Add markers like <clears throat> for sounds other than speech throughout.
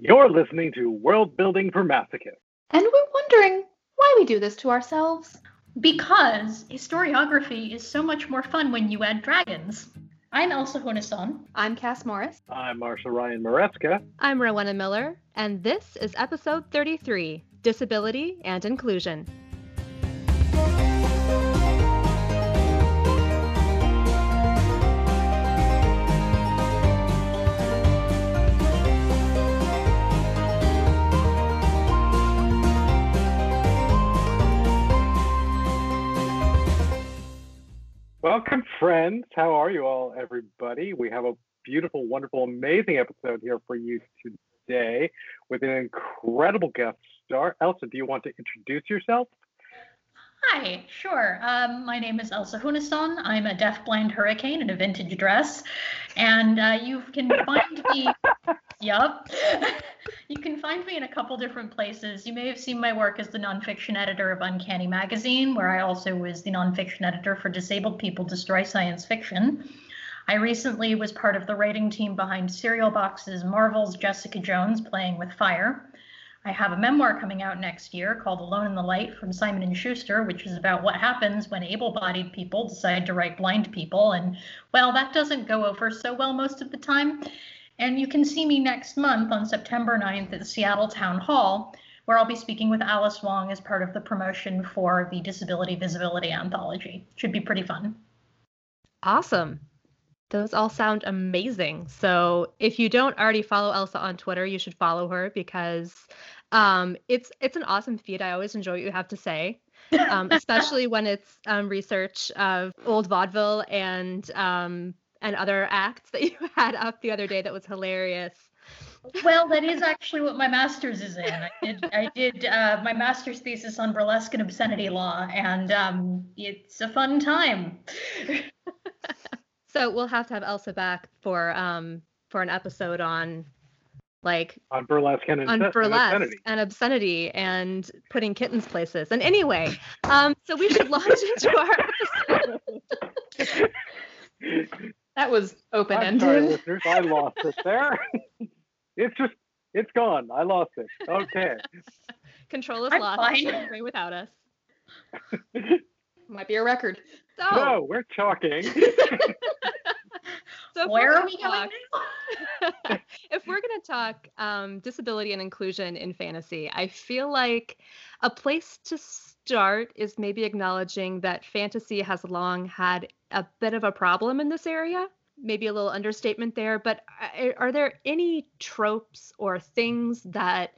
You're listening to World Building for Masochists. And we're wondering why we do this to ourselves. Because historiography is so much more fun when you add dragons. I'm Elsa Sjunneson. I'm Cass Morris. I'm Marshall Ryan Maresca. I'm Rowenna Miller, and this is episode 33 Disability and Inclusion. Welcome, friends. How are you all, everybody? We have a beautiful, wonderful, amazing episode here for you today with an incredible guest star. Elsa, do you want to introduce yourself? Hi, sure. Um, my name is Elsa Sjunneson. I'm a deaf-blind hurricane in a vintage dress, and uh, you can find me. <laughs> yup. <laughs> you can find me in a couple different places. You may have seen my work as the nonfiction editor of Uncanny Magazine, where I also was the nonfiction editor for Disabled People Destroy Science Fiction. I recently was part of the writing team behind Serial Box's Marvel's Jessica Jones Playing with Fire. I have a memoir coming out next year called Alone in the Light from Simon and Schuster, which is about what happens when able-bodied people decide to write blind people, and well, that doesn't go over so well most of the time. And you can see me next month on September 9th at Seattle Town Hall, where I'll be speaking with Alice Wong as part of the promotion for the Disability Visibility Anthology. Should be pretty fun. Awesome. Those all sound amazing. So if you don't already follow Elsa on Twitter, you should follow her because um, it's it's an awesome feed. I always enjoy what you have to say, um, <laughs> especially when it's um, research of old vaudeville and um, and other acts that <laughs> you had up the other day that was hilarious. Well, that is actually what my master's is in. I did, I did uh, my master's thesis on burlesque and obscenity law, and um, it's a fun time. <laughs> so we'll have to have Elsa back for um, for an episode on like on burlesque and, on burlesque and obscenity. and obscenity and putting kittens places. And anyway, um, so we should launch <laughs> into our episode. that was open ended. Sorry, listeners, I lost it there. <laughs> it's just it's gone. I lost it. Okay. <laughs> Control is I'm lost. fine. Away without us. Might be a record. So, No, we're talking. <laughs> so if Where we're are gonna we going talk- <laughs> if we're going to talk um, disability and inclusion in fantasy, I feel like a place to start is maybe acknowledging that fantasy has long had a bit of a problem in this area. Maybe a little understatement there, but are, are there any tropes or things that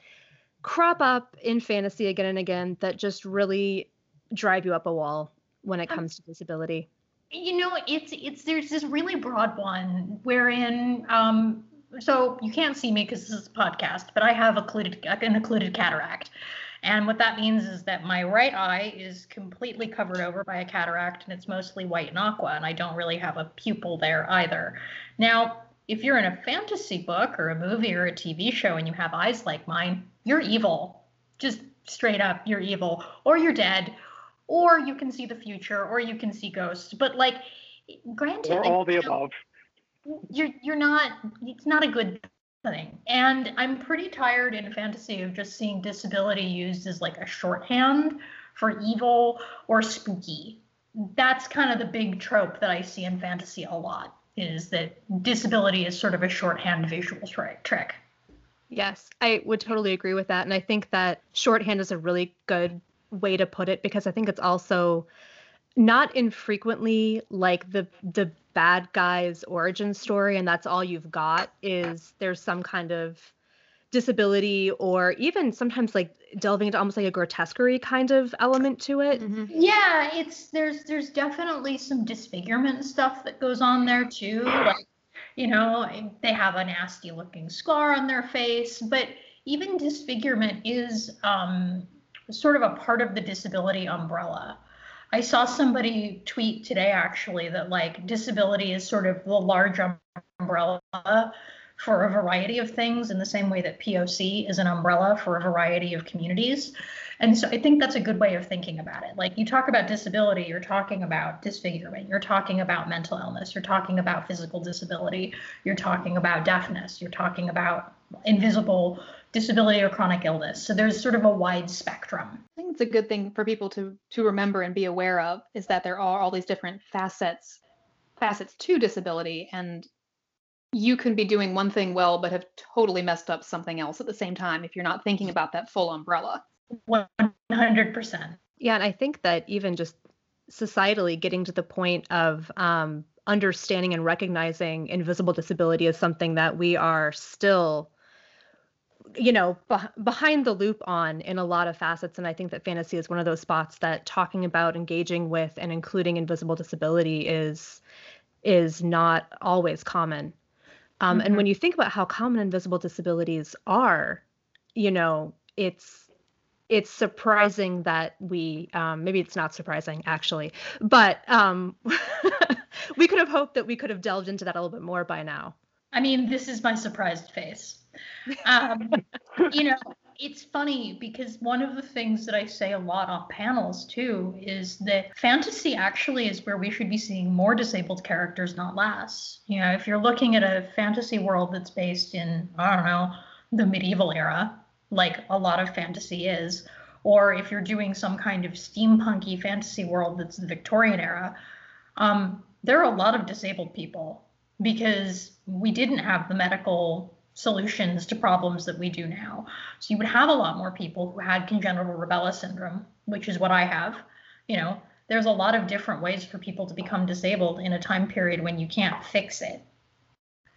crop up in fantasy again and again that just really drive you up a wall when it Um, comes to disability? You know, it's it's there's this really broad one wherein um so you can't see me because this is a podcast, but I have occluded an occluded cataract. And what that means is that my right eye is completely covered over by a cataract and it's mostly white and aqua, and I don't really have a pupil there either. Now, if you're in a fantasy book or a movie or a TV show and you have eyes like mine, you're evil. Just straight up, you're evil. Or you're dead. Or you can see the future, or you can see ghosts. But like granted or like, all the you know, above. you're you're not it's not a good thing and i'm pretty tired in fantasy of just seeing disability used as like a shorthand for evil or spooky that's kind of the big trope that i see in fantasy a lot is that disability is sort of a shorthand visual tri- trick Yes, I would totally agree with that. And I think that shorthand is a really good way to put it because I think it's also not infrequently like the the bad guy's origin story and that's all you've got is there's some kind of disability or even sometimes like delving into almost like a grotesquerie kind of element to it. Mhm. yeah it's there's there's definitely some disfigurement stuff that goes on there too like you know they have a nasty looking scar on their face but even disfigurement is um, sort of a part of the disability umbrella i saw somebody tweet today actually that like disability is sort of the large umbrella for a variety of things in the same way that POC is an umbrella for a variety of communities. And so I think that's a good way of thinking about it. Like you talk about disability, you're talking about disfigurement, you're talking about mental illness, you're talking about physical disability, you're talking about deafness, you're talking about invisible disability or chronic illness. So there's sort of a wide spectrum. I think it's a good thing for people to to remember and be aware of is that there are all these different facets facets to disability and you can be doing one thing well but have totally messed up something else at the same time if you're not thinking about that full umbrella. 100%. Yeah, and I think that even just societally getting to the point of um, understanding and recognizing invisible disability is something that we are still you know beh- behind the loop on in a lot of facets and i think that fantasy is one of those spots that talking about engaging with and including invisible disability is is not always common um, Mm-hmm. and when you think about how common invisible disabilities are you know it's it's surprising that we um, maybe it's not surprising actually but um, <laughs> we could have hoped that we could have delved into that a little bit more by now I mean, this is my surprised face. Um, <laughs> you know, it's funny because one of the things that I say a lot on panels too is that fantasy actually is where we should be seeing more disabled characters, not less. You know, if you're looking at a fantasy world that's based in, I don't know, the medieval era, like a lot of fantasy is, or if you're doing some kind of steampunky fantasy world that's the Victorian era, um, there are a lot of disabled people because we didn't have the medical solutions to problems that we do now. So you would have a lot more people who had congenital rubella syndrome, which is what I have. You know, there's a lot of different ways for people to become disabled in a time period when you can't fix it.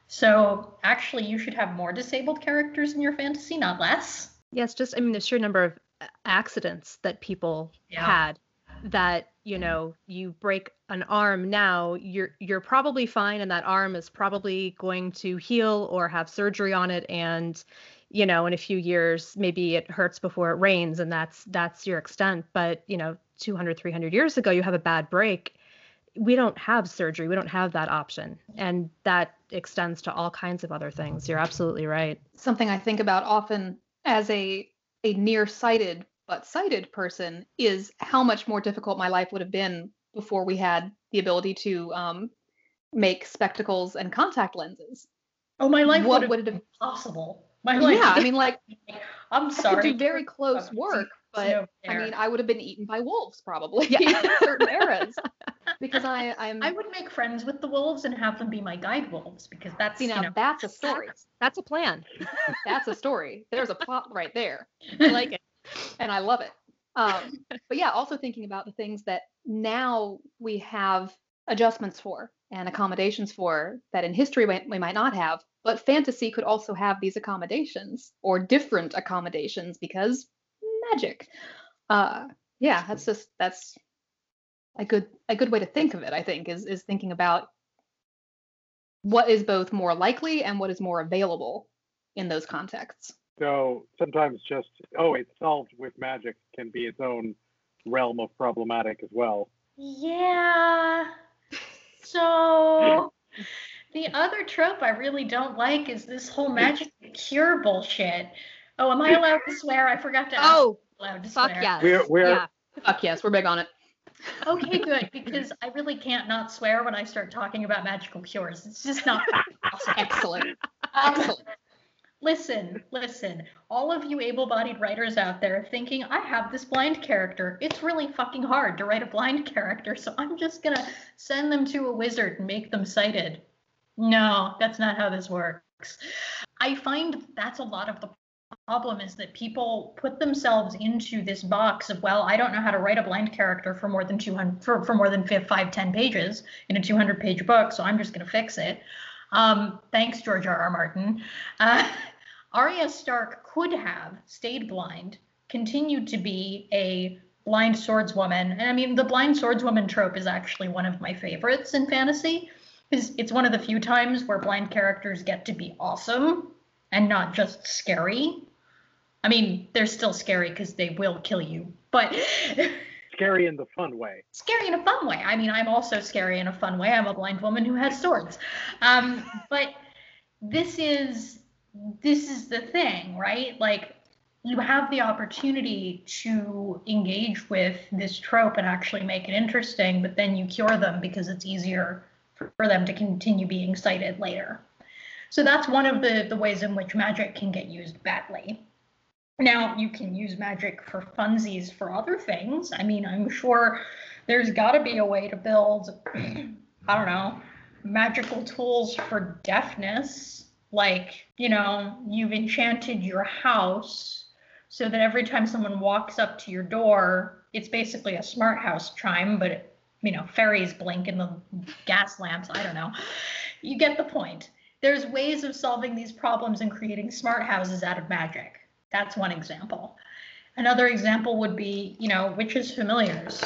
So actually, you should have more disabled characters in your fantasy, not less. Yes, just I mean the sheer number of uh, accidents that people Yeah. had that you know you break an arm now you're you're probably fine and that arm is probably going to heal or have surgery on it and you know in a few years maybe it hurts before it rains and that's that's your extent. But you know 200 300 years ago you have a bad break. We don't have surgery. We don't have that option. And that extends to all kinds of other things. You're absolutely right. Something I think about often as a a nearsighted but sighted person is how much more difficult my life would have been before we had the ability to um, make spectacles and contact lenses. Oh, my life What would have been impossible. My life. Yeah, I mean, like I'm I could sorry. do very close work, but no I mean, I would have been eaten by wolves probably Yeah. <laughs> in certain eras <laughs> because I I'm I would make friends with the wolves and have them be my guide wolves because that's you you know, that's a story. <laughs> that's a plan That's a story. There's a plot right there. i like it and I love it. Um, but yeah, also thinking about the things that now we have adjustments for and accommodations for that in history we, might not have. But fantasy could also have these accommodations or different accommodations because magic. Uh, yeah, that's just that's a good a good way to think of it. I think is is thinking about what is both more likely and what is more available in those contexts. So sometimes just oh, it's solved with magic can be its own realm of problematic as well. Yeah. So <laughs> the other trope I really don't like is this whole magic <laughs> cure bullshit. Oh, am I allowed to swear? I forgot to ask. oh allowed to fuck swear. yes We're- we're- yeah Fuck yes, we're big on it. Okay, <laughs> good, because I really can't not swear when I start talking about magical cures. It's just not possible. Excellent. Um, Excellent. Listen, listen, all of you able bodied writers out there thinking, I have this blind character. It's really fucking hard to write a blind character, so I'm just gonna send them to a wizard and make them sighted. No, that's not how this works. I find that's a lot of the problem is that people put themselves into this box of, well, I don't know how to write a blind character for more than 200, for, for more than five, five, 10 pages in a 200 page book, so I'm just gonna fix it. Um, thanks, George R. R. Martin. Uh, Arya Stark could have stayed blind, continued to be a blind swordswoman. And I mean, the blind swordswoman trope is actually one of my favorites in fantasy. Because it's one of the few times where blind characters get to be awesome and not just scary. I mean, they're still scary because they will kill you, but <laughs> Scary in the fun way. scary in a fun way. I mean, I'm also scary in a fun way. I'm a blind woman who has swords. Um, but this is this is the thing, right? Like you have the opportunity to engage with this trope and actually make it interesting, but then you cure them because it's easier for them to continue being sighted later. So that's one of the, the ways in which magic can get used badly. Now, you can use magic for funsies for other things. I mean, I'm sure there's got to be a way to build, <clears throat> I don't know, magical tools for deafness. Like, you know, you've enchanted your house so that every time someone walks up to your door, it's basically a smart house chime, but it, you know, fairies blink in the gas lamps. I don't know. You get the point. There's ways of solving these problems and creating smart houses out of magic. That's one example. Another example would be, you know, witches' familiars.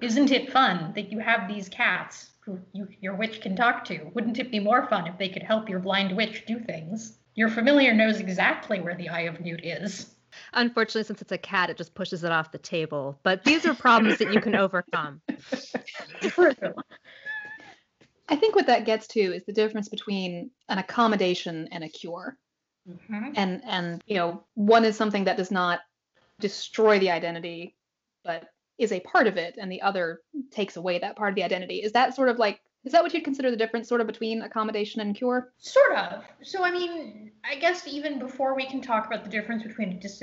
Isn't it fun that you have these cats who you, your witch can talk to? Wouldn't it be more fun if they could help your blind witch do things? Your familiar knows exactly where the Eye of Newt is. Unfortunately, since it's a cat, it just pushes it off the table. But these are problems that you can overcome. <laughs> I think what that gets to is the difference between an accommodation and a cure. Mm-hmm. And and you know, one is something that does not destroy the identity, but is a part of it, and the other takes away that part of the identity. Is that sort of like is that what you'd consider the difference sort of between accommodation and cure? Sort of. So, I mean, I guess even before we can talk about the difference between just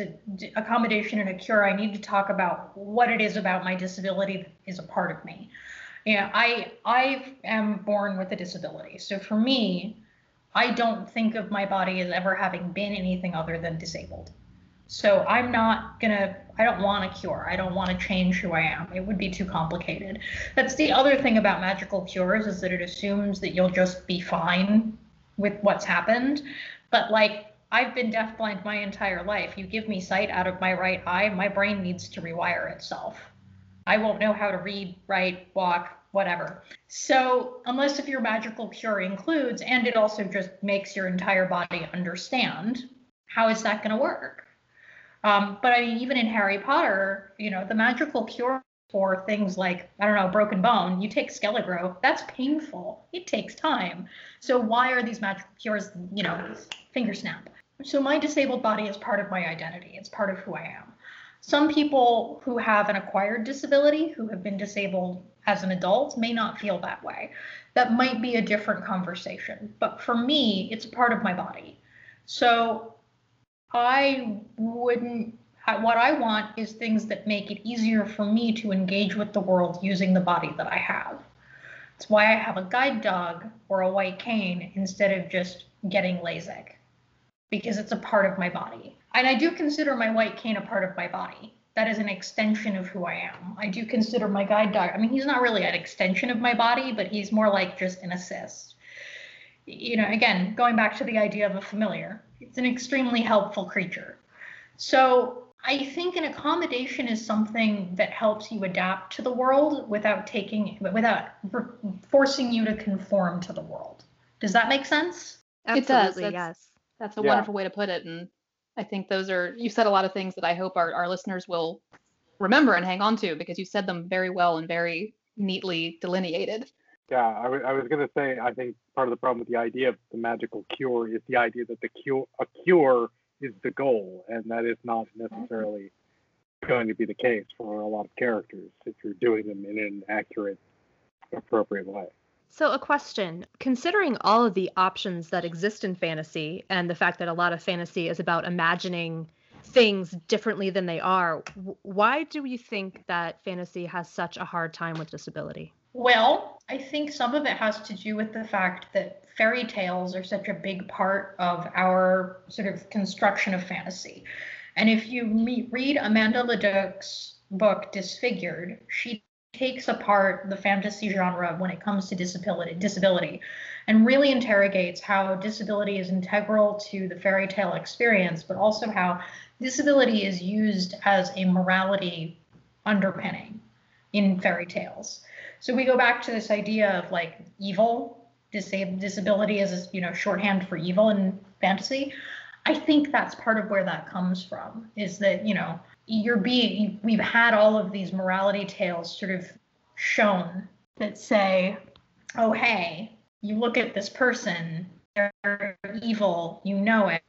accommodation and a cure, I need to talk about what it is about my disability that is a part of me. Yeah, I I am born with a disability. So for me, I don't think of my body as ever having been anything other than disabled. So I'm not gonna, I don't want a cure. I don't want to change who I am. It would be too complicated. That's the other thing about magical cures is that it assumes that you'll just be fine with what's happened. But like, I've been deafblind my entire life. You give me sight out of my right eye, my brain needs to rewire itself. I won't know how to read, write, walk, whatever. So, unless if your magical cure includes, and it also just makes your entire body understand, how is that going to work? Um, but I mean, even in Harry Potter, you know, the magical cure for things like, I don't know, broken bone, you take Skele-Gro, that's painful. It takes time. So why are these magical cures, you know, finger snap? So my disabled body is part of my identity. It's part of who I am. Some people who have an acquired disability, who have been disabled as an adult, may not feel that way. That might be a different conversation. But for me, it's a part of my body. So I wouldn't, what I want is things that make it easier for me to engage with the world using the body that I have. It's why I have a guide dog or a white cane instead of just getting LASIK, because it's a part of my body. And I do consider my white cane a part of my body. That is an extension of who I am. I do consider my guide dog, I mean, he's not really an extension of my body, but he's more like just an assist. You know, again, going back to the idea of a familiar, it's an extremely helpful creature. So I think an accommodation is something that helps you adapt to the world without taking without forcing you to conform to the world. Does that make sense? Absolutely, it does. That's, yes. That's a yeah. wonderful way to put it. And I think those are you said a lot of things that I hope our, our listeners will remember and hang on to because you said them very well and very neatly delineated. Yeah, I, w- I was going to say, I think part of the problem with the idea of the magical cure is the idea that the cure, a cure is the goal, and that is not mm-hmm. necessarily going to be the case for a lot of characters if you're doing them in an accurate, appropriate way. So, a question considering all of the options that exist in fantasy and the fact that a lot of fantasy is about imagining things differently than they are, why do you think that fantasy has such a hard time with disability? Well, I think some of it has to do with the fact that fairy tales are such a big part of our sort of construction of fantasy. And if you meet, read Amanda Leduc's book, Disfigured, she takes apart the fantasy genre when it comes to disability, disability and really interrogates how disability is integral to the fairy tale experience, but also how disability is used as a morality underpinning in fairy tales. So we go back to this idea of like evil, disab- disability as you know shorthand for evil in fantasy. I think that's part of where that comes from. Is that you know you're being we've had all of these morality tales sort of shown that say, oh hey, you look at this person, they're evil, you know it.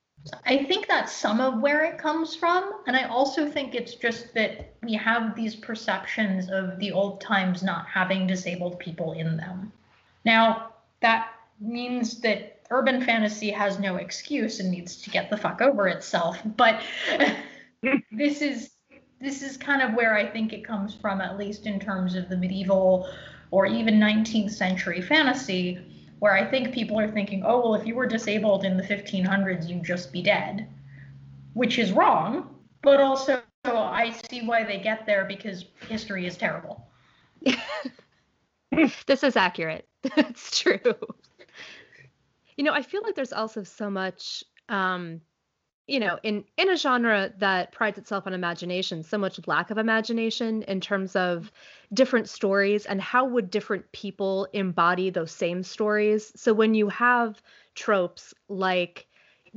I think that's some of where it comes from. And I also think it's just that we have these perceptions of the old times not having disabled people in them. Now, that means that urban fantasy has no excuse and needs to get the fuck over itself. But <laughs> this is this is kind of where I think it comes from, at least in terms of the medieval or even 19th century fantasy, where I think people are thinking, oh, well, if you were disabled in the 1500s, you'd just be dead, which is wrong. But also, I see why they get there because history is terrible. <laughs> this is accurate. <laughs> That's true. You know, I feel like there's also so much um, you know, in in a genre that prides itself on imagination, so much lack of imagination in terms of different stories and how would different people embody those same stories. So when you have tropes like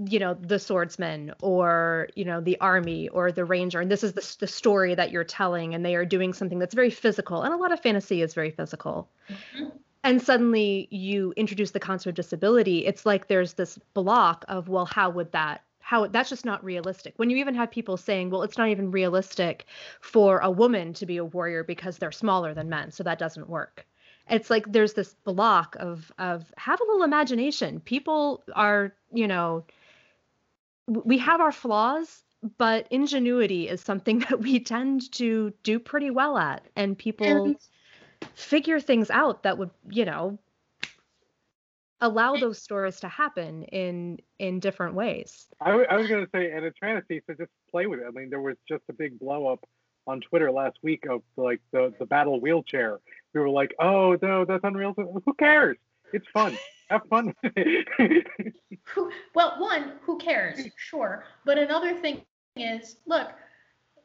you know the swordsman or you know the army or the ranger and this is the, the story that you're telling and they are doing something that's very physical and a lot of fantasy is very physical mm-hmm. and suddenly you introduce the concept of disability it's like there's this block of well how would that how that's just not realistic. When you even have people saying, well, it's not even realistic for a woman to be a warrior because they're smaller than men, so that doesn't work. It's like there's this block of of have a little imagination. People are, you know, we have our flaws, but ingenuity is something <laughs> that we tend to do pretty well at and people and- figure things out that would, you know, allow those stories to happen in in different ways. I, w- I was going to say, and it's fantasy, so just play with it. I mean, there was just a big blow up on Twitter last week of like the the battle wheelchair. We were like, oh no, that's unreal. Who cares? It's fun. Have fun. <laughs> who, well, one, who cares? Sure, but another thing is, look,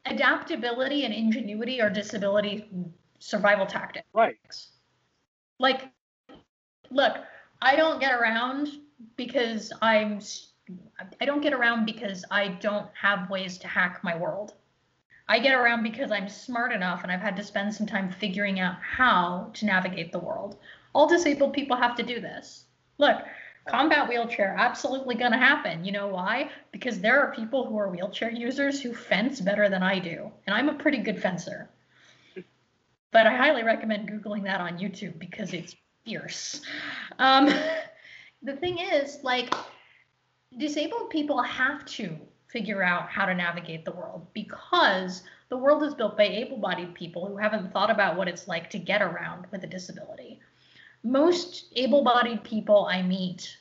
adaptability and ingenuity are disability survival tactics. Right. Like, look, I don't get around because I'm I don't get around because I don't have ways to hack my world. I get around because I'm smart enough and I've had to spend some time figuring out how to navigate the world. All disabled people have to do this. Look, combat wheelchair absolutely going to happen. You know why? Because there are people who are wheelchair users who fence better than I do, and I'm a pretty good fencer. But I highly recommend googling that on YouTube because it's fierce. Um, <laughs> the thing is, like, disabled people have to figure out how to navigate the world because the world is built by able bodied people who haven't thought about what it's like to get around with a disability. Most able bodied people I meet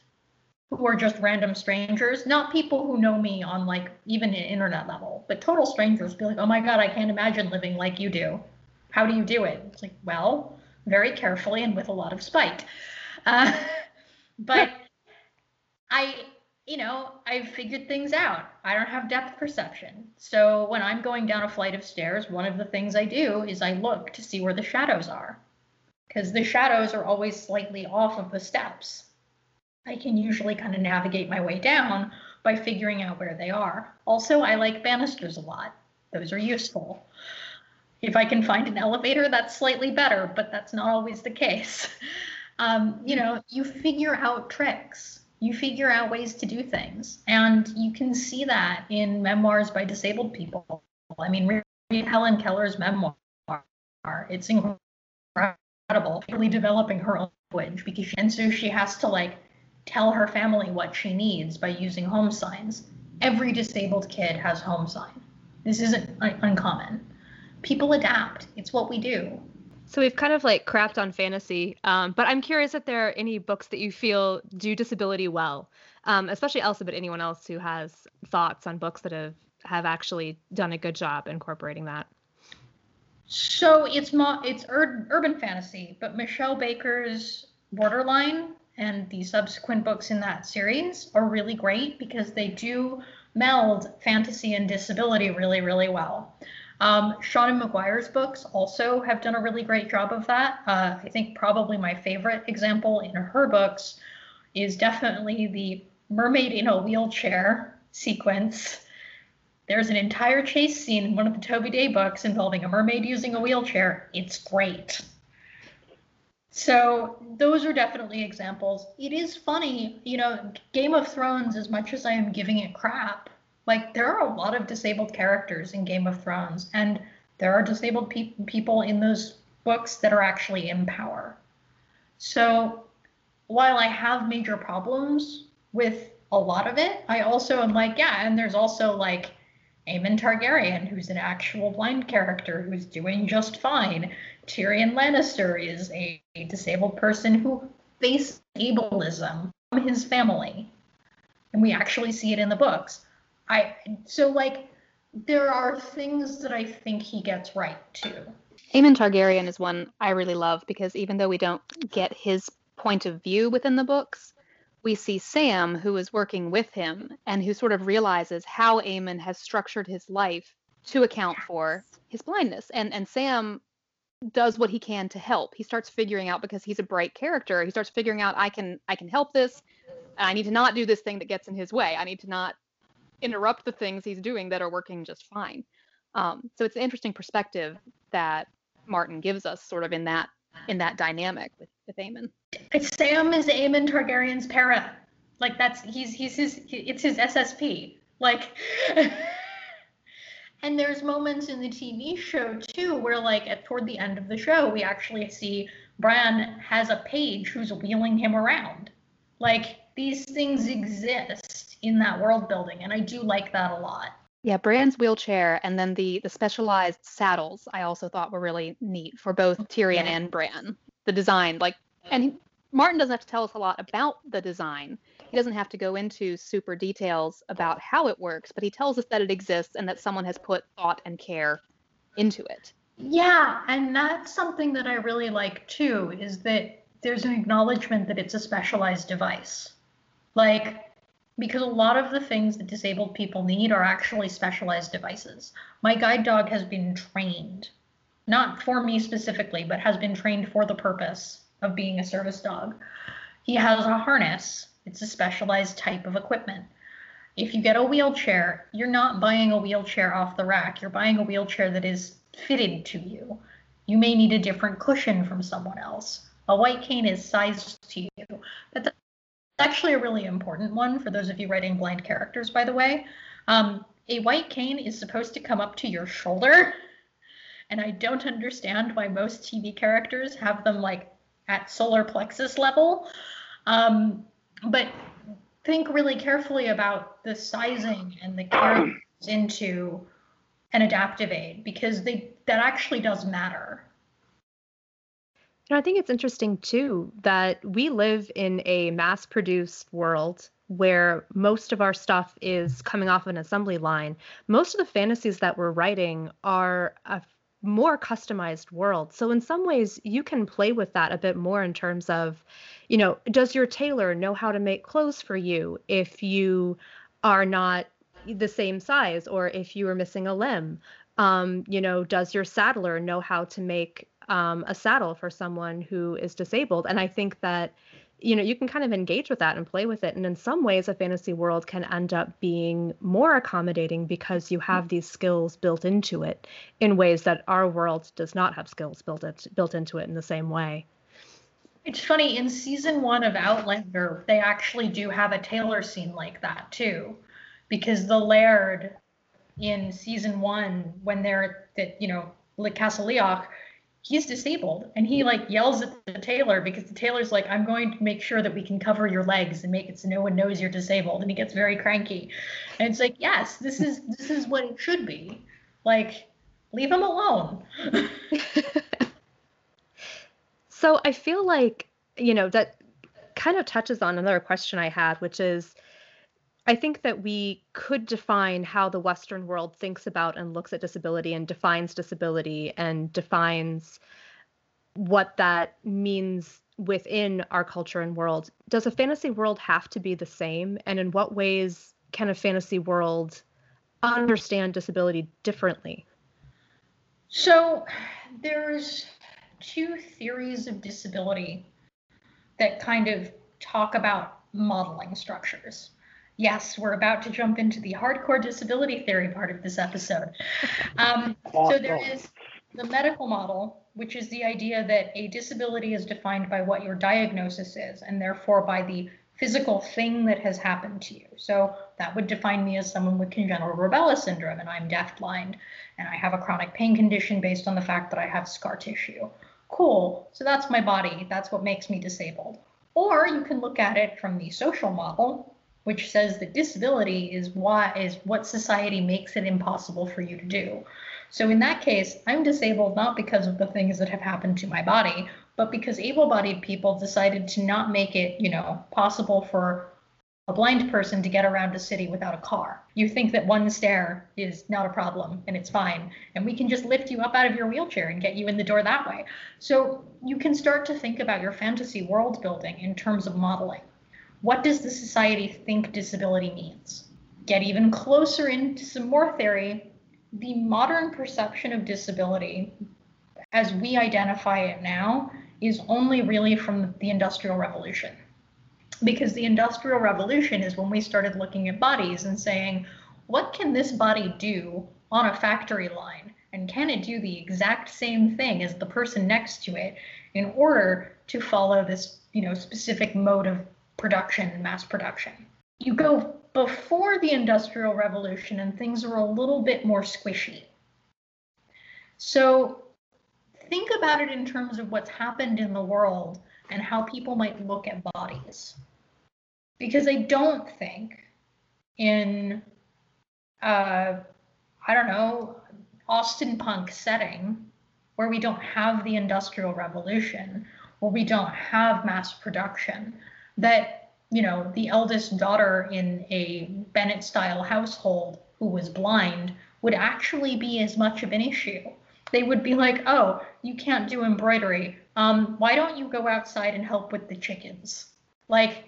who are just random strangers, not people who know me on like even an internet level, but total strangers be like, oh my God, I can't imagine living like you do. How do you do it? It's like, well, very carefully and with a lot of spite. Uh, <laughs> but I, you know, I've figured things out. I don't have depth perception. So when I'm going down a flight of stairs, one of the things I do is I look to see where the shadows are. Because the shadows are always slightly off of the steps. I can usually kind of navigate my way down by figuring out where they are. Also, I like banisters a lot. Those are useful. If I can find an elevator, that's slightly better, but that's not always the case. <laughs> Um, you know, you figure out tricks, you figure out ways to do things, and you can see that in memoirs by disabled people. I mean, read Helen Keller's memoir. It's incredible, really developing her language because, she, and so she has to like tell her family what she needs by using home signs. Every disabled kid has home sign. This isn't uncommon people adapt. It's what we do. So we've kind of like crapped on fantasy, um, but I'm curious if there are any books that you feel do disability well, um, especially Elsa, but anyone else who has thoughts on books that have have actually done a good job incorporating that. So it's mo- it's ur- urban fantasy, but Mishell Baker's Borderline and the subsequent books in that series are really great because they do meld fantasy and disability really, really well. Um, Seanan McGuire's books also have done a really great job of that. Uh, I think probably my favorite example in her books is definitely the mermaid in a wheelchair sequence. There's an entire chase scene in one of the Toby Daye books involving a mermaid using a wheelchair. It's great. So those are definitely examples. It is funny, you know, Game of Thrones, as much as I am giving it crap, like there are a lot of disabled characters in Game of Thrones, and there are disabled pe- people in those books that are actually in power. So while I have major problems with a lot of it, I also am like, yeah, and there's also like Aemon Targaryen, who's an actual blind character who's doing just fine. Tyrion Lannister is a, disabled person who faces ableism from his family. And we actually see it in the books. I so like there are things that I think he gets right too. Aemon Targaryen is one I really love because even though we don't get his point of view within the books, we see Sam, who is working with him and who sort of realizes how Aemon has structured his life to account for his blindness. And and Sam does what he can to help. He starts figuring out because he's a bright character. He starts figuring out I can I can help this. I need to not do this thing that gets in his way. I need to not interrupt the things he's doing that are working just fine. Um, so it's an interesting perspective that Martin gives us, sort of in that in that dynamic with with Aemon. Sam is Aemon Targaryen's para. Like that's he's he's his it's his SSP. Like <laughs> and there's moments in the TV show too where like at toward the end of the show we actually see Bran has a page who's wheeling him around. Like these things exist in that world building and I do like that a lot. Yeah, Bran's wheelchair and then the the specialized saddles I also thought were really neat for both oh, Tyrion yeah. and Bran. The design, like, and he, Martin doesn't have to tell us a lot about the design. He doesn't have to go into super details about how it works, but he tells us that it exists and that someone has put thought and care into it. Yeah, and that's something that I really like too is that there's an acknowledgement that it's a specialized device. Like because a lot of the things that disabled people need are actually specialized devices. My guide dog has been trained, not for me specifically, but has been trained for the purpose of being a service dog. He has a harness, it's a specialized type of equipment. If you get a wheelchair, you're not buying a wheelchair off the rack, you're buying a wheelchair that is fitted to you. You may need a different cushion from someone else. A white cane is sized to you. But actually a really important one for those of you writing blind characters, by the way. Um, a white cane is supposed to come up to your shoulder. And I don't understand why most TV characters have them like at solar plexus level. Um, but think really carefully about the sizing and the care into an adaptive aid because they that actually does matter. Know, I think it's interesting too that we live in a mass produced world where most of our stuff is coming off an assembly line. Most of the fantasies that we're writing are a more customized world. So in some ways you can play with that a bit more in terms of, you know, does your tailor know how to make clothes for you if you are not the same size or if you are missing a limb? Um, you know, does your saddler know how to make um, a saddle for someone who is disabled. And I think that you know you can kind of engage with that and play with it and in some ways a fantasy world can end up being more accommodating because you have these skills built into it in ways that our world does not have skills built it, built into it in the same way it's funny in season one of outlander they actually do have a tailor scene like that too because the laird in season one when they're at you know castle leoch he's disabled and he like yells at the tailor because the tailor's like i'm going to make sure that we can cover your legs and make it so no one knows you're disabled and he gets very cranky. And it's like yes this is this is what it should be. Like leave him alone. <laughs> So i feel like you know that kind of touches on another question i had which is I think that we could define how the Western world thinks about and looks at disability and defines disability and defines what that means within our culture and world. Does a fantasy world have to be the same? And in what ways can a fantasy world understand disability differently? So there's two theories of disability that kind of talk about modeling structures. Yes, we're about to jump into the hardcore disability theory part of this episode. Um, so there is the medical model, which is the idea that a disability is defined by what your diagnosis is, and therefore by the physical thing that has happened to you. So that would define me as someone with congenital rubella syndrome, and I'm deafblind, and I have a chronic pain condition based on the fact that I have scar tissue. Cool. So that's my body. That's what makes me disabled. Or you can look at it from the social model, which says that disability is why is what society makes it impossible for you to do. So in that case, I'm disabled not because of the things that have happened to my body, but because able-bodied people decided to not make it, you know, possible for a blind person to get around a city without a car. You think that one stair is not a problem and it's fine, and we can just lift you up out of your wheelchair and get you in the door that way. So you can start to think about your fantasy world building in terms of modeling. What does the society think disability means? Get even closer into some more theory. The modern perception of disability, as we identify it now, is only really from the Industrial Revolution because the industrial revolution is when we started looking at bodies and saying what can this body do on a factory line and can it do the exact same thing as the person next to it in order to follow this you know specific mode of production and mass production. You go before the industrial revolution and things are a little bit more squishy. So think about it in terms of what's happened in the world and how people might look at bodies. Because I don't think in uh, I don't know Austen punk setting where we don't have the industrial revolution where we don't have mass production that you know the eldest daughter in a Bennet style household who was blind would actually be as much of an issue. They would be like oh you can't do embroidery. Um, why don't you go outside and help with the chickens? Like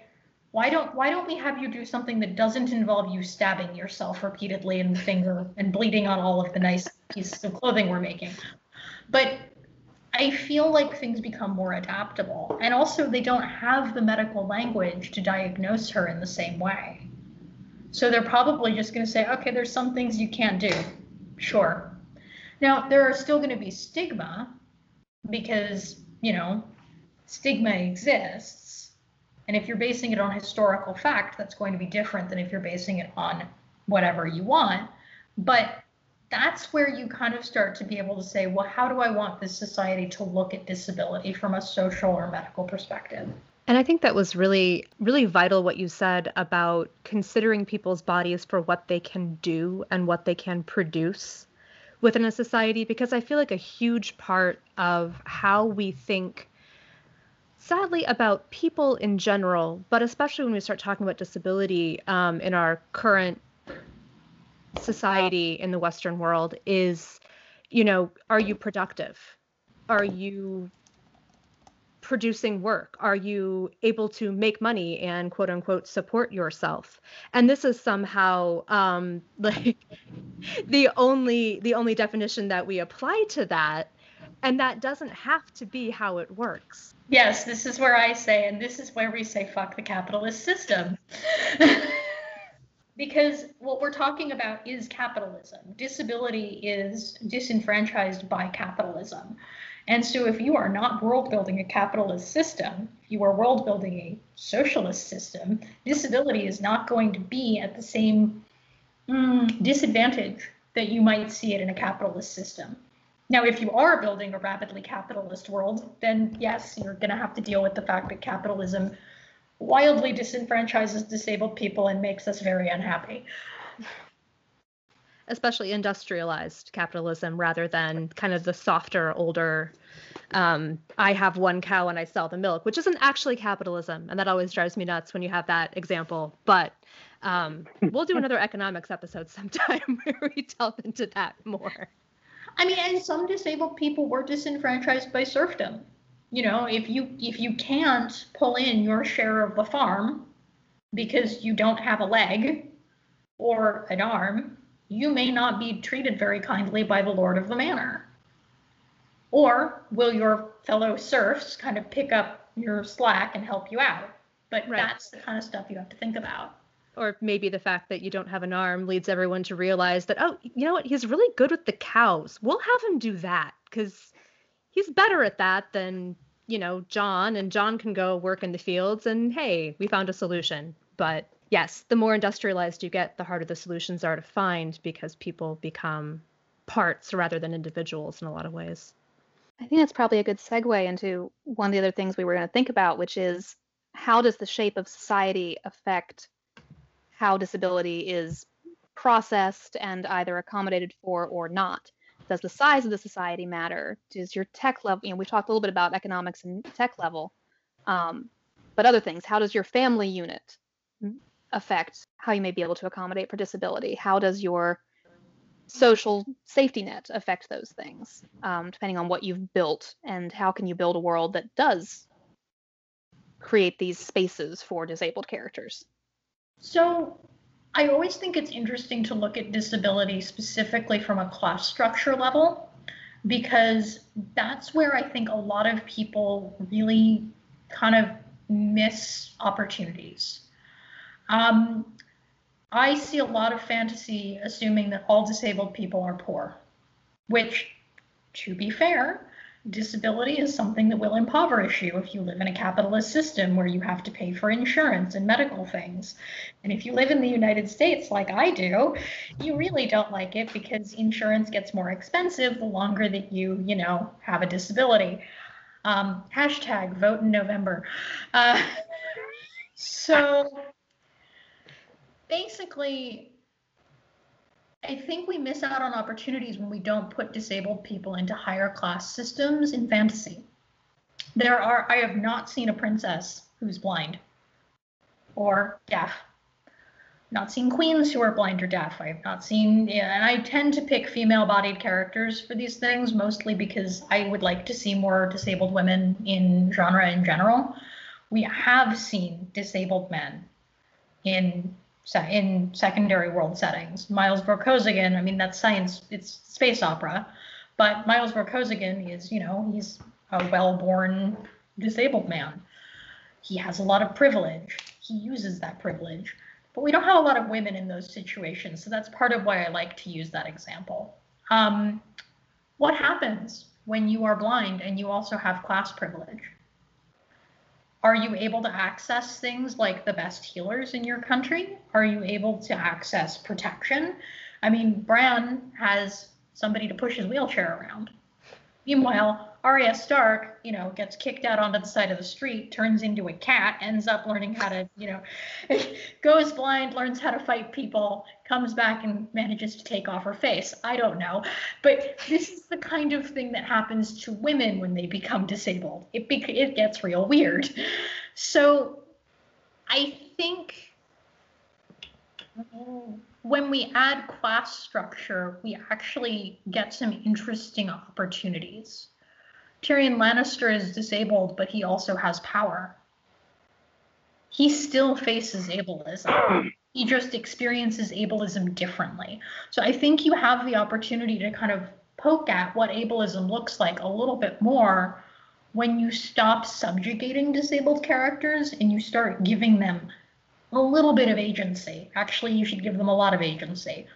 why don't why don't we have you do something that doesn't involve you stabbing yourself repeatedly in the finger and bleeding on all of the nice pieces of clothing we're making? But i feel like things become more adaptable. And also they don't have the medical language to diagnose her in the same way. So they're probably just going to say okay there's some things you can't do. Sure. Now there are still going to be stigma because you know stigma exists. And if you're basing it on historical fact, that's going to be different than if you're basing it on whatever you want. But that's where you kind of start to be able to say, well, how do I want this society to look at disability from a social or medical perspective? And I think that was really, really vital what you said about considering people's bodies for what they can do and what they can produce within a society, because I feel like a huge part of how we think sadly about people in general, but especially when we start talking about disability um, in our current society in the Western world, is, you know, are you productive? Are you producing work? Are you able to make money and quote unquote support yourself? And this is somehow um, <laughs> like the only the only definition that we apply to that, and that doesn't have to be how it works. Yes, this is where I say, and this is where we say, fuck the capitalist system. <laughs> because what we're talking about is capitalism. Disability is disenfranchised by capitalism. And so if you are not world building a capitalist system, you are world building a socialist system, disability is not going to be at the same mm, disadvantage that you might see it in a capitalist system. Now, if you are building a rapidly capitalist world, then yes, you're going to have to deal with the fact that capitalism wildly disenfranchises disabled people and makes us very unhappy. Especially industrialized capitalism rather than kind of the softer, older, um, I have one cow and I sell the milk, which isn't actually capitalism. And that always drives me nuts when you have that example. But um, we'll do another economics episode sometime <laughs> where we delve into that more. I mean, and some disabled people were disenfranchised by serfdom. You know, if you if you can't pull in your share of the farm because you don't have a leg or an arm, you may not be treated very kindly by the lord of the manor. Or will your fellow serfs kind of pick up your slack and help you out? But right. that's the kind of stuff you have to think about or maybe the fact that you don't have an arm leads everyone to realize that oh you know what he's really good with the cows we'll have him do that because he's better at that than you know john and john can go work in the fields and hey we found a solution but yes the more industrialized you get the harder the solutions are to find because people become parts rather than individuals in a lot of ways i think that's probably a good segue into one of the other things we were going to think about which is how does the shape of society affect how disability is processed and either accommodated for or not? Does the size of the society matter? Does your tech level, you know, we talked a little bit about economics and tech level, um, but other things. How does your family unit affect how you may be able to accommodate for disability? How does your social safety net affect those things, um, depending on what you've built and how can you build a world that does create these spaces for disabled characters? So I always think it's interesting to look at disability specifically from a class structure level because that's where I think a lot of people really kind of miss opportunities. Um, I see a lot of fantasy assuming that all disabled people are poor, which, to be fair, disability is something that will impoverish you if you live in a capitalist system where you have to pay for insurance and medical things. And if you live in the United States like I do, you really don't like it because insurance gets more expensive the longer that you, you know, have a disability. Um, hashtag vote in November. Uh, <laughs> so basically, I think we miss out on opportunities when we don't put disabled people into higher class systems in fantasy. There are, I have not seen a princess who's blind or deaf. Not seen queens who are blind or deaf. I have not seen, yeah, and I tend to pick female bodied characters for these things, mostly because I would like to see more disabled women in genre in general. We have seen disabled men in in secondary world settings. Miles Vorkosigan, I mean, that's science, it's space opera, but Miles Vorkosigan is, you know, he's a well-born disabled man. He has a lot of privilege. He uses that privilege. But we don't have a lot of women in those situations, so that's part of why I like to use that example. Um, what happens when you are blind and you also have class privilege? Are you able to access things like the best healers in your country? Are you able to access protection? I mean, Bran has somebody to push his wheelchair around. Meanwhile, Arya Stark, you know, gets kicked out onto the side of the street, turns into a cat, ends up learning how to, you know, <laughs> goes blind, learns how to fight people, comes back and manages to take off her face. I don't know. But this is the kind of thing that happens to women when they become disabled. It, it gets real weird. So I think when we add class structure, we actually get some interesting opportunities. Tyrion Lannister is disabled, but he also has power. He still faces ableism. <clears throat> He just experiences ableism differently. So I think you have the opportunity to kind of poke at what ableism looks like a little bit more when you stop subjugating disabled characters and you start giving them a little bit of agency. Actually, you should give them a lot of agency.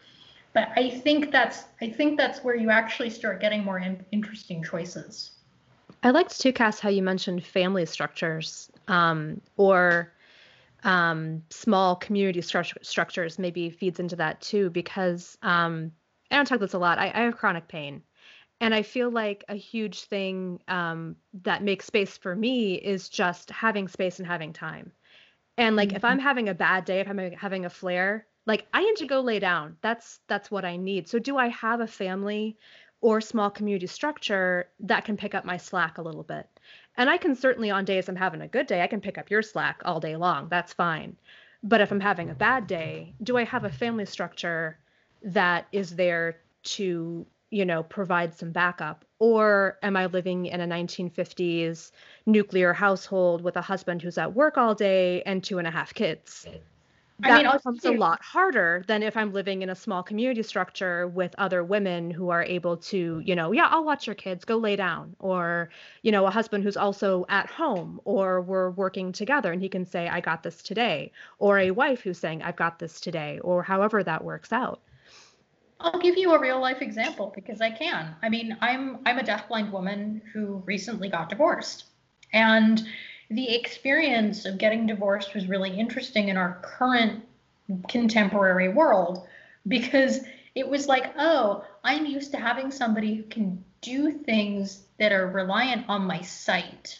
But I think that's I think that's where you actually start getting more in, interesting choices. I liked too, Cass, how you mentioned family structures um, or um, small community stru- structures maybe feeds into that too, because um, I don't talk this a lot. I, I, have chronic pain. And I feel like a huge thing um, that makes space for me is just having space and having time. And like mm-hmm. if I'm having a bad day, if I'm having a flare, like I need to go lay down. That's that's what I need. So do I have a family or small community structure that can pick up my slack a little bit. And I can certainly, on days I'm having a good day, I can pick up your slack all day long. That's fine. But if I'm having a bad day, do I have a family structure that is there to, you know, provide some backup? Or am I living in a 1950s nuclear household with a husband who's at work all day and two and a half kids? That I mean, becomes a lot harder than if I'm living in a small community structure with other women who are able to, you know, yeah, I'll watch your kids, go lay down, or, you know, a husband who's also at home, or we're working together and he can say, I got this today, or a wife who's saying, I've got this today, or however that works out. I'll give you a real life example because I can. I mean, I'm I'm a deafblind woman who recently got divorced. And the experience of getting divorced was really interesting in our current contemporary world because it was like, oh, I'm used to having somebody who can do things that are reliant on my sight.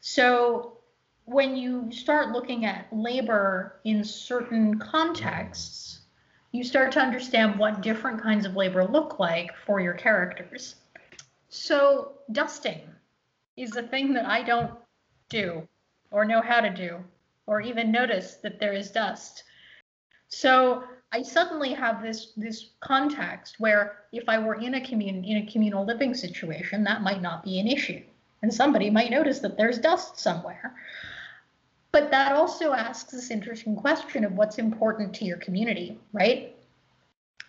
So when you start looking at labor in certain contexts, you start to understand what different kinds of labor look like for your characters. So, dusting is a thing that I don't do or know how to do or even notice that there is dust. So, I suddenly have this this context where if I were in a commun in a communal living situation, that might not be an issue, and somebody might notice that there's dust somewhere. But that also asks this interesting question of what's important to your community, right?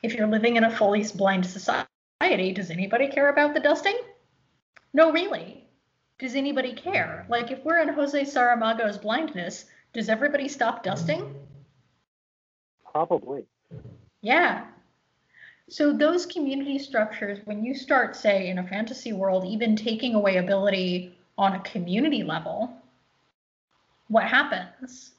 If you're living in a fully blind society, does anybody care about the dusting? No, really. Does anybody care? Like, if we're in Jose Saramago's blindness, does everybody stop dusting? Probably. Yeah. So, those community structures, when you start, say, in a fantasy world, even taking away ability on a community level, what happens?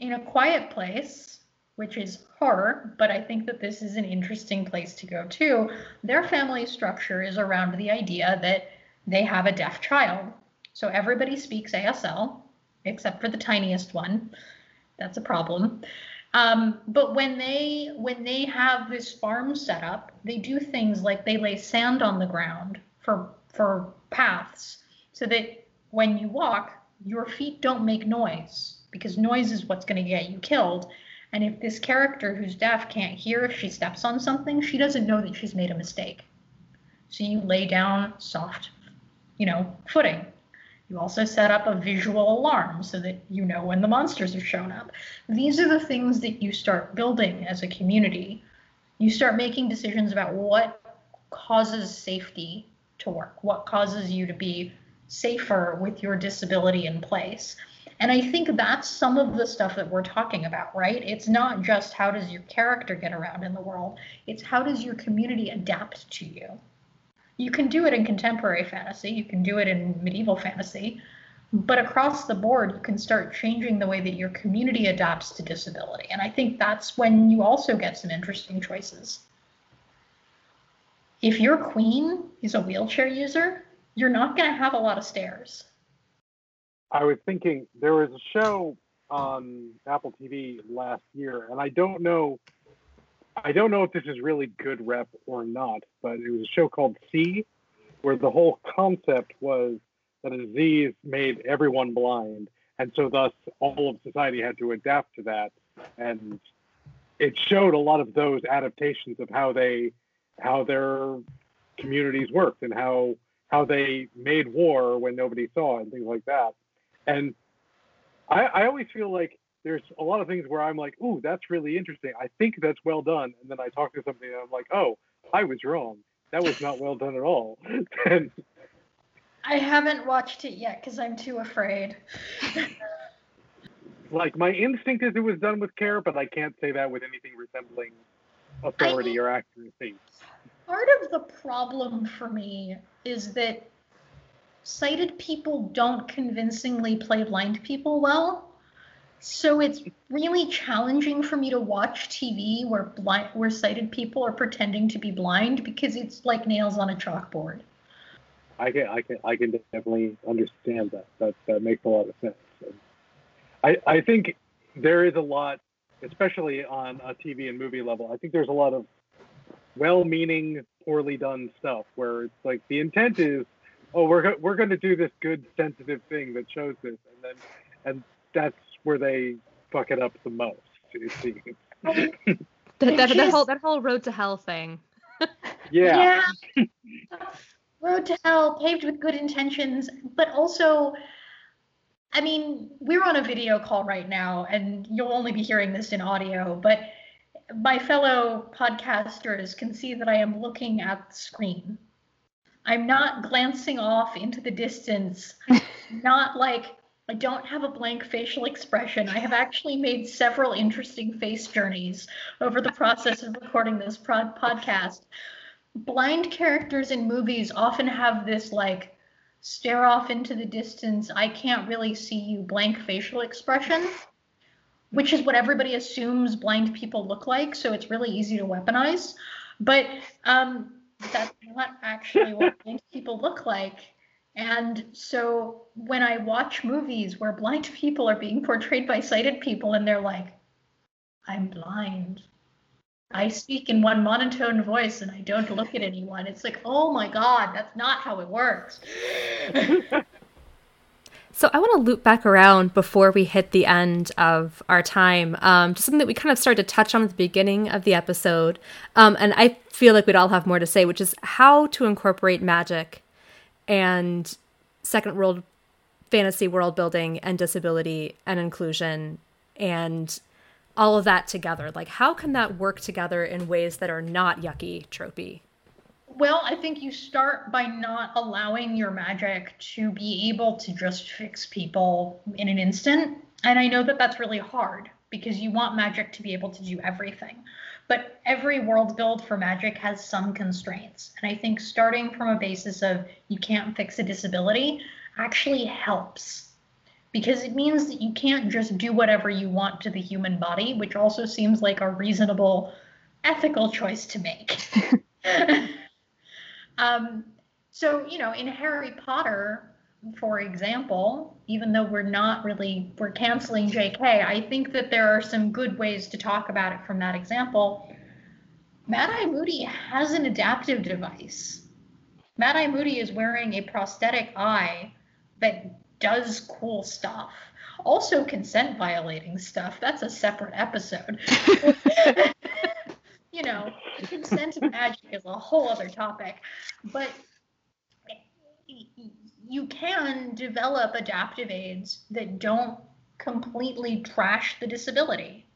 In a quiet place, which is horror, but I think that this is an interesting place to go too, their family structure is around the idea that they have a deaf child. So everybody speaks ASL, except for the tiniest one. That's a problem. Um, but when they when they have this farm set up, they do things like they lay sand on the ground for for paths, so that when you walk, your feet don't make noise because noise is what's going to get you killed. And if this character who's deaf can't hear if she steps on something, she doesn't know that she's made a mistake. So you lay down soft, you know, footing. You also set up a visual alarm so that you know when the monsters have shown up. These are the things that you start building as a community. You start making decisions about what causes safety to work, what causes you to be safer with your disability in place. And I think that's some of the stuff that we're talking about, right? It's not just how does your character get around in the world, it's how does your community adapt to you. You can do it in contemporary fantasy, you can do it in medieval fantasy, but across the board, you can start changing the way that your community adapts to disability. And I think that's when you also get some interesting choices. If your queen is a wheelchair user, you're not going to have a lot of stairs. I was thinking there was a show on Apple TV last year, and I don't know, I don't know if this is really good rep or not, but it was a show called See, where the whole concept was that a disease made everyone blind, and so thus all of society had to adapt to that, and it showed a lot of those adaptations of how they, how their communities worked and how how they made war when nobody saw and things like that. And I, I always feel like there's a lot of things where I'm like, ooh, that's really interesting. I think that's well done. And then I talk to somebody and I'm like, oh, I was wrong. That was not well done at all. <laughs> and I haven't watched it yet because I'm too afraid. <laughs> like my instinct is it was done with care, but I can't say that with anything resembling authority I, or accuracy. Part of the problem for me is that sighted people don't convincingly play blind people well. So it's really challenging for me to watch TV where blind where sighted people are pretending to be blind because it's like nails on a chalkboard. I can I can I can definitely understand that. That that makes a lot of sense. I I think there is a lot, especially on a TV and movie level. I think there's a lot of well-meaning, poorly done stuff where it's like the intent is, oh, we're we're going to do this good, sensitive thing that shows this, and then and that's where they fuck it up the most. It seems. <laughs> that, that, that whole that whole road to hell thing. <laughs> yeah. yeah. <laughs> road to hell paved with good intentions, but also I mean, we're on a video call right now, and you'll only be hearing this in audio, but my fellow podcasters can see that I am looking at the screen. I'm not glancing off into the distance, not like I don't have a blank facial expression. I have actually made several interesting face journeys over the process of recording this prod- podcast. Blind characters in movies often have this like stare off into the distance, I can't really see you blank facial expression which is what everybody assumes blind people look like. So it's really easy to weaponize. But um, that's not actually what <laughs> blind people look like. And so when I watch movies where blind <laughs> people are being portrayed by sighted people and they're like, I'm blind. I speak in one monotone voice and I don't look at anyone. It's like, oh my God, that's not how it works. So I want to loop back around before we hit the end of our time um, to something that we kind of started to touch on at the beginning of the episode, um, and I feel like we'd all have more to say, which is how to incorporate magic and second world fantasy world building and disability and inclusion and all of that together. Like, how can that work together in ways that are not yucky, tropey? Well, I think you start by not allowing your magic to be able to just fix people in an instant. And I know that that's really hard because you want magic to be able to do everything. But every world build for magic has some constraints. And I think starting from a basis of you can't fix a disability actually helps because it means that you can't just do whatever you want to the human body, which also seems like a reasonable ethical choice to make. <laughs> <laughs> Um, so, you know, in Harry Potter, for example, even though we're not really we're canceling JK, I think that there are some good ways to talk about it from that example. Mad Eye Moody has an adaptive device. Mad Eye Moody is wearing a prosthetic eye that does cool stuff. Also consent violating stuff. That's a separate episode. <laughs> you know, consent and magic is a whole other topic. But you can develop adaptive aids that don't completely trash the disability.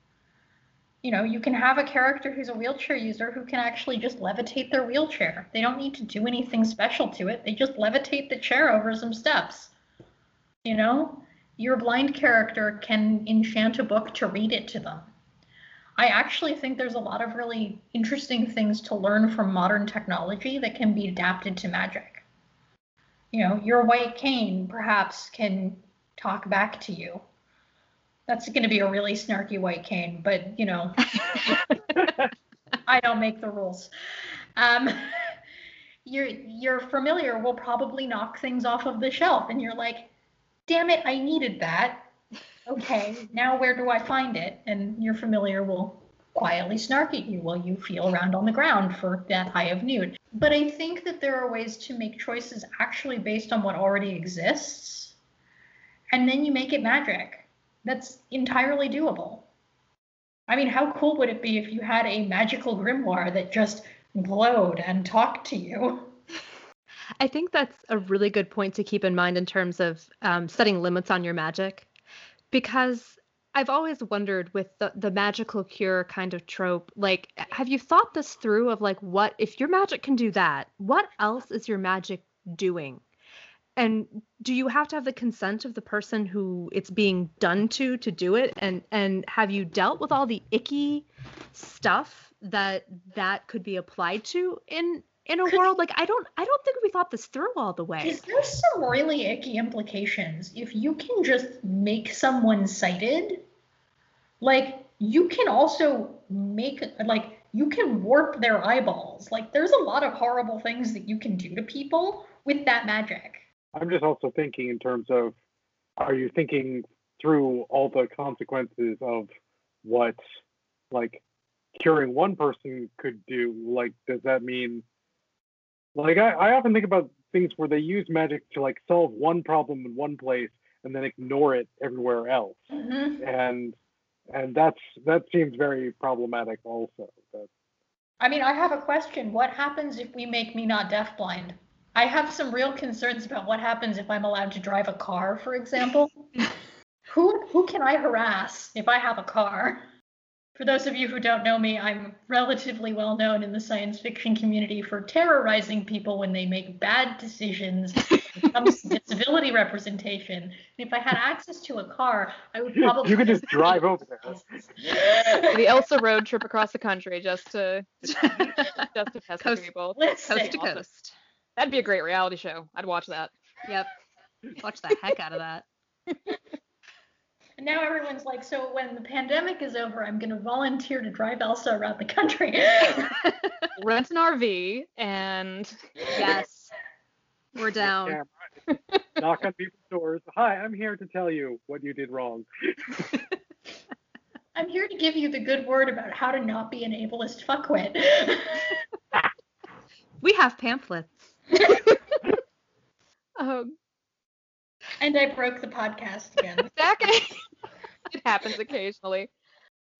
You know, you can have a character who's a wheelchair user who can actually just levitate their wheelchair. They don't need to do anything special to it. They just levitate the chair over some steps. You know, your blind character can enchant a book to read it to them. I actually think there's a lot of really interesting things to learn from modern technology that can be adapted to magic. You know, your white cane perhaps can talk back to you. That's going to be a really snarky white cane, but you know, I don't make the rules. Um, your your familiar will probably knock things off of the shelf, and you're like, "Damn it, I needed that." okay, now where do I find it? And your familiar will quietly snark at you while you feel around on the ground for that high of noon. But I think that there are ways to make choices actually based on what already exists. And then you make it magic. That's entirely doable. I mean, how cool would it be if you had a magical grimoire that just glowed and talked to you? I think that's a really good point to keep in mind in terms of um, setting limits on your magic because I've always wondered with the, the magical cure kind of trope, like, have you thought this through of like, what if your magic can do that? What else is your magic doing? And do you have to have the consent of the person who it's being done to to do it? And and have you dealt with all the icky stuff that that could be applied to in in a world like I don't I don't think we thought this through all the way. Is there some really icky implications if you can just make someone sighted? Like you can also make like you can warp their eyeballs. Like there's a lot of horrible things that you can do to people with that magic. I'm just also thinking in terms of are you thinking through all the consequences of what like curing one person could do? Like does that mean like I, I often think about things where they use magic to like solve one problem in one place and then ignore it everywhere else. Mm-hmm. And and that's that seems very problematic also. But, I mean, I have a question. What happens if we make me not deafblind? I have some real concerns about what happens if I'm allowed to drive a car, for example. <laughs> who who can I harass if I have a car? For those of you who don't know me, I'm relatively well known in the science fiction community for terrorizing people when they make bad decisions when it comes to <laughs> disability representation. And if I had access to a car, I would probably you could just drive over there. <laughs> the Elsa road trip across the country just to <laughs> just to test Coast- people. Listen, Coast to coast. That'd be a great reality show. I'd watch that. Yep. Watch the heck out of that. And now everyone's like, so when the pandemic is over, I'm going to volunteer to drive Elsa around the country. <laughs> Rent an RV and Yes. <laughs> We're down. Yeah, Knock on people's doors. Hi, I'm here to tell you what you did wrong. <laughs> I'm here to give you the good word about how to not be an ableist fuckwit. We have pamphlets. Um, and I broke the podcast again. <laughs> Zach, it happens occasionally.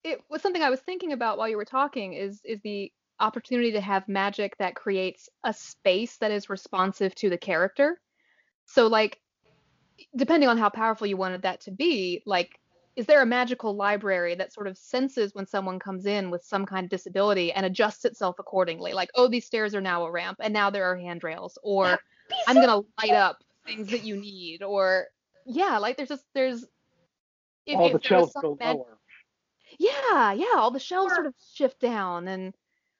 It was something I was thinking about while you were talking. Is is the opportunity to have magic that creates a space that is responsive to the character. So like, depending on how powerful you wanted that to be, like is there a magical library that sort of senses when someone comes in with some kind of disability and adjusts itself accordingly like oh these stairs are now a ramp and now there are handrails or i'm going to light up things that you need or yeah like there's just there's if, All if the there shelves go mag- lower. yeah yeah all the shelves Or- sort of shift down and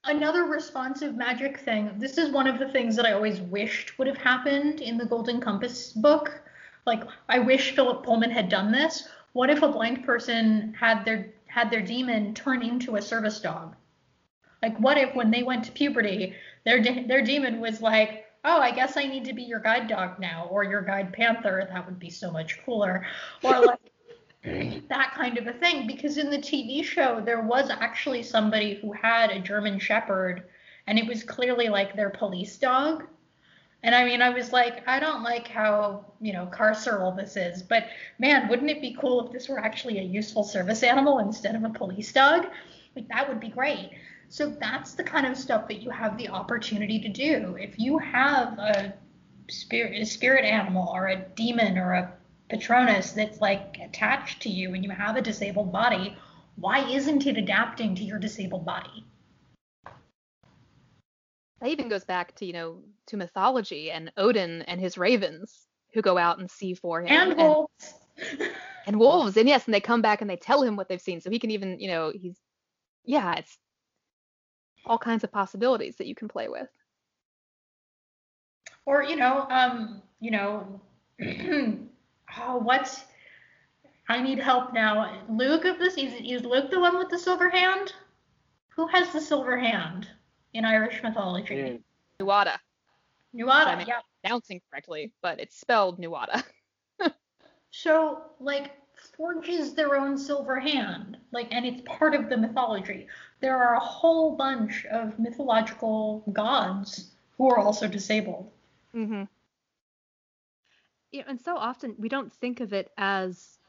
Another responsive magic thing. This is one of the things that I always wished would have happened in the Golden Compass book. Like I wish Philip Pullman had done this. What if a blind person had their had their daemon turn into a service dog? Like what if when they went to puberty, their de- their daemon was like, "Oh, I guess I need to be your guide dog now or your guide panther. That would be so much cooler." Or like <laughs> that kind of a thing because in the TV show there was actually somebody who had a German shepherd and it was clearly like their police dog. And I mean I was like I don't like how, you know, carceral this is, but man, wouldn't it be cool if this were actually a useful service animal instead of a police dog? Like that would be great. So that's the kind of stuff that you have the opportunity to do. If you have a spirit a spirit animal or a demon or a Patronus that's like attached to you and you have a disabled body, why isn't it adapting to your disabled body? that even goes back to you know to mythology and odin and his ravens who go out and see for him And wolves. <laughs> and wolves and yes and they come back and they tell him what they've seen so he can even you know he's yeah it's all kinds of possibilities that you can play with or you know, um, you know, <clears throat> oh, what's I need help now. Luke of this is is Luke the one with the silver hand? Who has the silver hand in Irish mythology? Mm. nuada Nuada, I mean- yeah. pronouncing correctly but it's spelled nuada <laughs> So, like, forges their own silver hand, like, and it's part of the mythology. There are a whole bunch of mythological gods who are also disabled. mm-hmm. Yeah, and so often we don't think of it as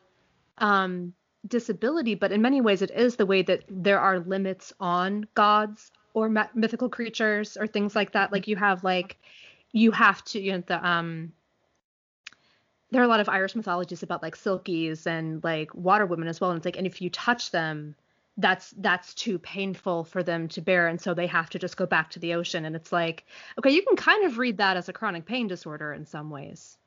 um, disability, but in many ways it is the way that there are limits on gods or ma- mythical creatures or things like that. Like you have like you have to you know the um there are a lot of Irish mythologies about like selkies and like water women as well, and it's like and if you touch them, that's that's too painful for them to bear, and so they have to just go back to the ocean. And it's like okay, you can kind of read that as a chronic pain disorder in some ways.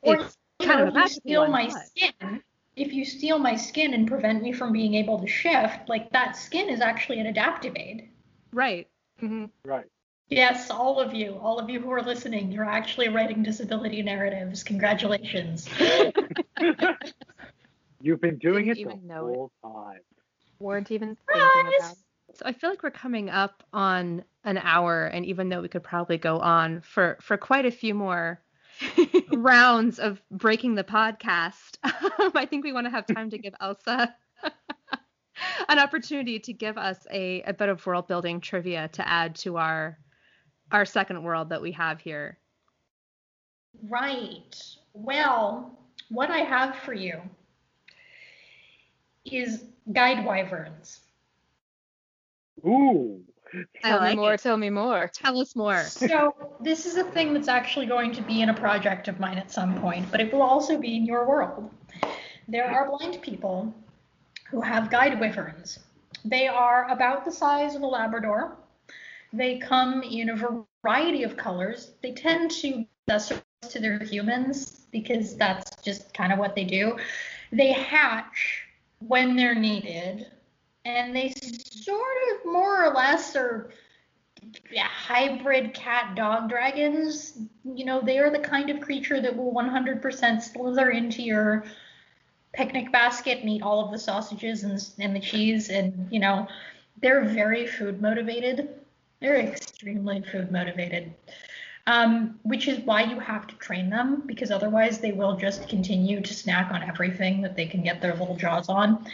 Or, It's You kind know, of if you steal my but- skin, if you steal my skin and prevent me from being able to shift, like that skin is actually an adaptive aid. Right. Mm-hmm. Right. Yes, all of you, all of you who are listening, you're actually writing disability narratives. Congratulations. <laughs> You've been doing it Didn't the even know it. whole time. weren't even thinking Surprise! about it. So I feel like we're coming up on an hour, and even though we could probably go on for for quite a few more <laughs> rounds of breaking the podcast, <laughs> I think we want to have time to give Elsa an opportunity to give us a, a bit of world building trivia to add to our our second world that we have here. Right. Well, what I have for you is guide wyverns. Ooh. Tell like me more. it. Tell me more. Tell us more. So, this is a thing that's actually going to be in a project of mine at some point, but it will also be in your world. There are blind people who have guide wyverns. They are about the size of a Labrador. They come in a variety of colors. They tend to accessorize to their humans because that's just kind of what they do. They hatch when they're needed, and they sort of more or less are hybrid cat dog dragons. You know, they are the kind of creature that will 100% slither into your picnic basket and eat all of the sausages and, and the cheese. And, you know, they're very food motivated. They're extremely food motivated. um, which is why you have to train them because otherwise they will just continue to snack on everything that they can get their little jaws on.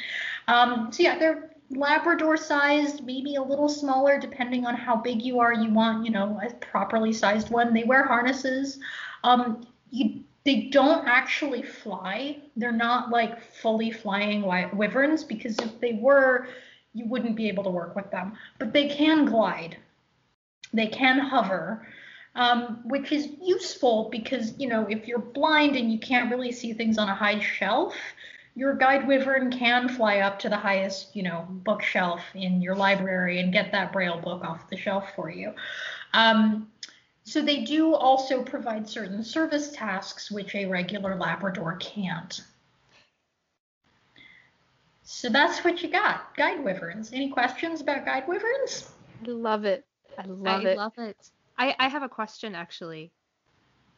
Um, so yeah, they're Labrador sized, maybe a little smaller depending on how big you are. You want, you know, a properly sized one. They wear harnesses. Um, you they don't actually fly. They're not like fully flying wyverns because if they were, you wouldn't be able to work with them. But they can glide. They can hover um, which is useful because, you know, if you're blind and you can't really see things on a high shelf, your guide wyvern can fly up to the highest, you know, bookshelf in your library and get that braille book off the shelf for you. Um, so they do also provide certain service tasks which a regular Labrador can't. So that's what you got, guide wyverns. Any questions about guide wyverns? I love it. I love I it. I love it. I, I have a question actually.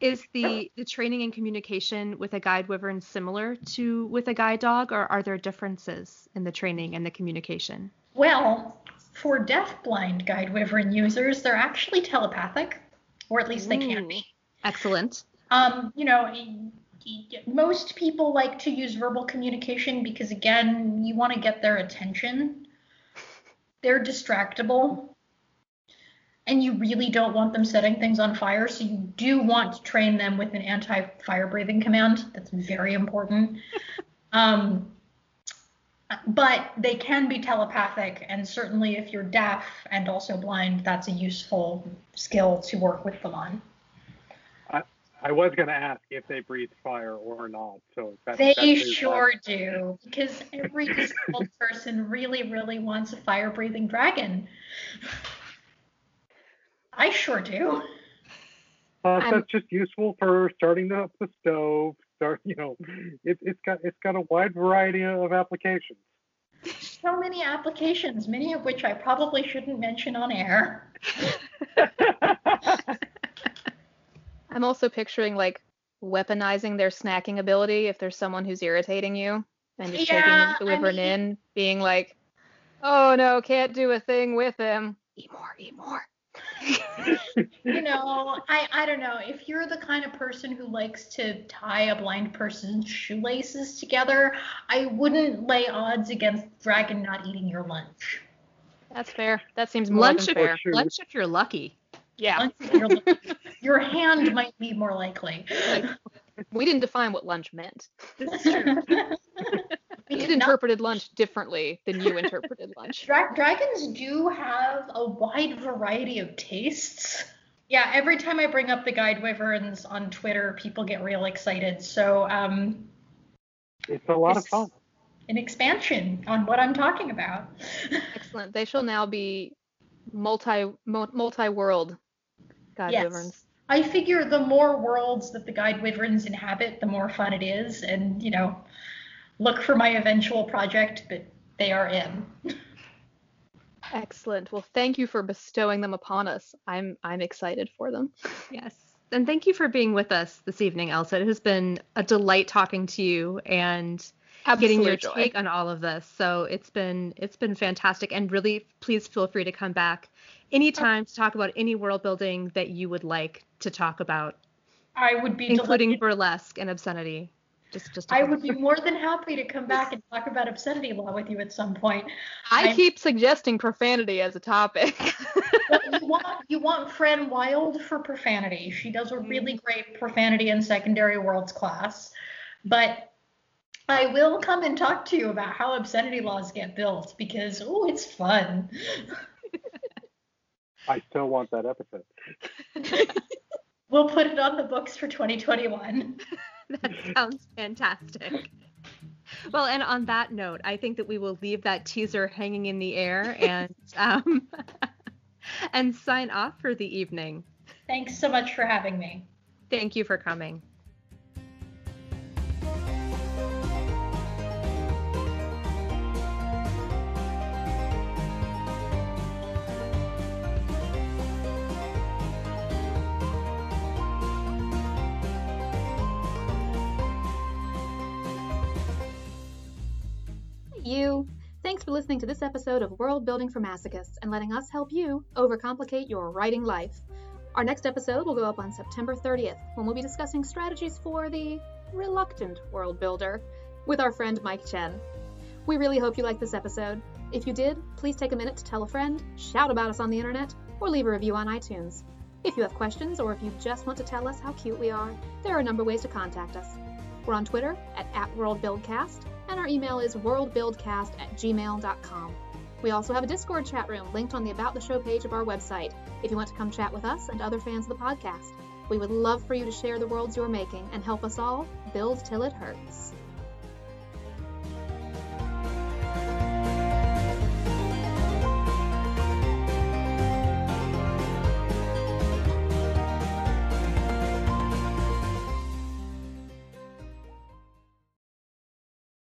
Is the the training and communication with a guide wyvern similar to with a guide dog, or are there differences in the training and the communication? Well, for deaf-blind guide wyvern users, they're actually telepathic, or at least they can be. Excellent. Um, you know, most people like to use verbal communication because again, you want to get their attention. They're distractible and you really don't want them setting things on fire. So you do want to train them with an anti-fire breathing command. That's very important. <laughs> um, but they can be telepathic, and certainly if you're deaf and also blind, that's a useful skill to work with them on. I, I was going to ask if they breathe fire or not. So that, they sure do, because every disabled person really, really wants a fire-breathing dragon. <laughs> I sure do. Uh, that's just useful for starting up the stove. Start, you know, it, it's got it's got a wide variety of applications. So many applications, many of which I probably shouldn't mention on air. <laughs> I'm also picturing like weaponizing their snacking ability if there's someone who's irritating you and just yeah, taking the wyvern I mean, in, being like, "Oh no, can't do a thing with him. Eat more, eat more." <laughs> you know, I, I don't know. If you're the kind of person who likes to tie a blind person's shoelaces together, I wouldn't lay odds against Dragon not eating your lunch. That's fair. That seems more lunch than fair. If, lunch if you're lucky. Yeah. Lucky. your hand might be more likely. we didn't define what lunch meant. <laughs> It interpreted lunch differently than you interpreted <laughs> lunch. Dra- dragons do have a wide variety of tastes. Yeah, every time I bring up the guide wyverns on Twitter, people get real excited. So um, it's a lot of fun. An expansion on what I'm talking about. <laughs> Excellent. They shall now be multi multi world guide yes. wyverns. I figure the more worlds that the guide wyverns inhabit, the more fun it is, and you know, look for my eventual project, but they are in. Excellent. Well, thank you for bestowing them upon us. I'm I'm excited for them. <laughs> Yes. And thank you for being with us this evening, Elsa. It has been a delight talking to you and Absolute getting your joy. take on all of this. So it's been it's been fantastic and really please feel free to come back anytime to talk about any world building that you would like to talk about. I would be including delighted. burlesque and obscenity. Just, just. I would be more than happy to come back and talk about obscenity law with you at some point. I I'm, keep suggesting profanity as a topic. <laughs> you want you want Fran Wilde for profanity. She does a really mm. great profanity in secondary worlds class, but I will come and talk to you about how obscenity laws get built because oh, it's fun. I still want that episode. <laughs> we'll put it on the books for 2021. <laughs> <laughs> that sounds fantastic. Well, and on that note, I think that we will leave that teaser hanging in the air and <laughs> um, <laughs> and sign off for the evening. Thanks so much for having me. Thank you for coming. Thanks for listening to this episode of World Building for Masochists and letting us help you overcomplicate your writing life. Our next episode will go up on September 30th when we'll be discussing strategies for the reluctant world builder with our friend Mike Chen. We really hope you liked this episode. If you did, please take a minute to tell a friend, shout about us on the internet, or leave a review on iTunes. If you have questions or if you just want to tell us how cute we are, there are a number of ways to contact us. We're on Twitter at, at WorldBuildCast, and our email is worldbuildcast at gmail.com. We also have a Discord chat room linked on the About the Show page of our website if you want to come chat with us and other fans of the podcast. We would love for you to share the worlds you're making and help us all build till it hurts.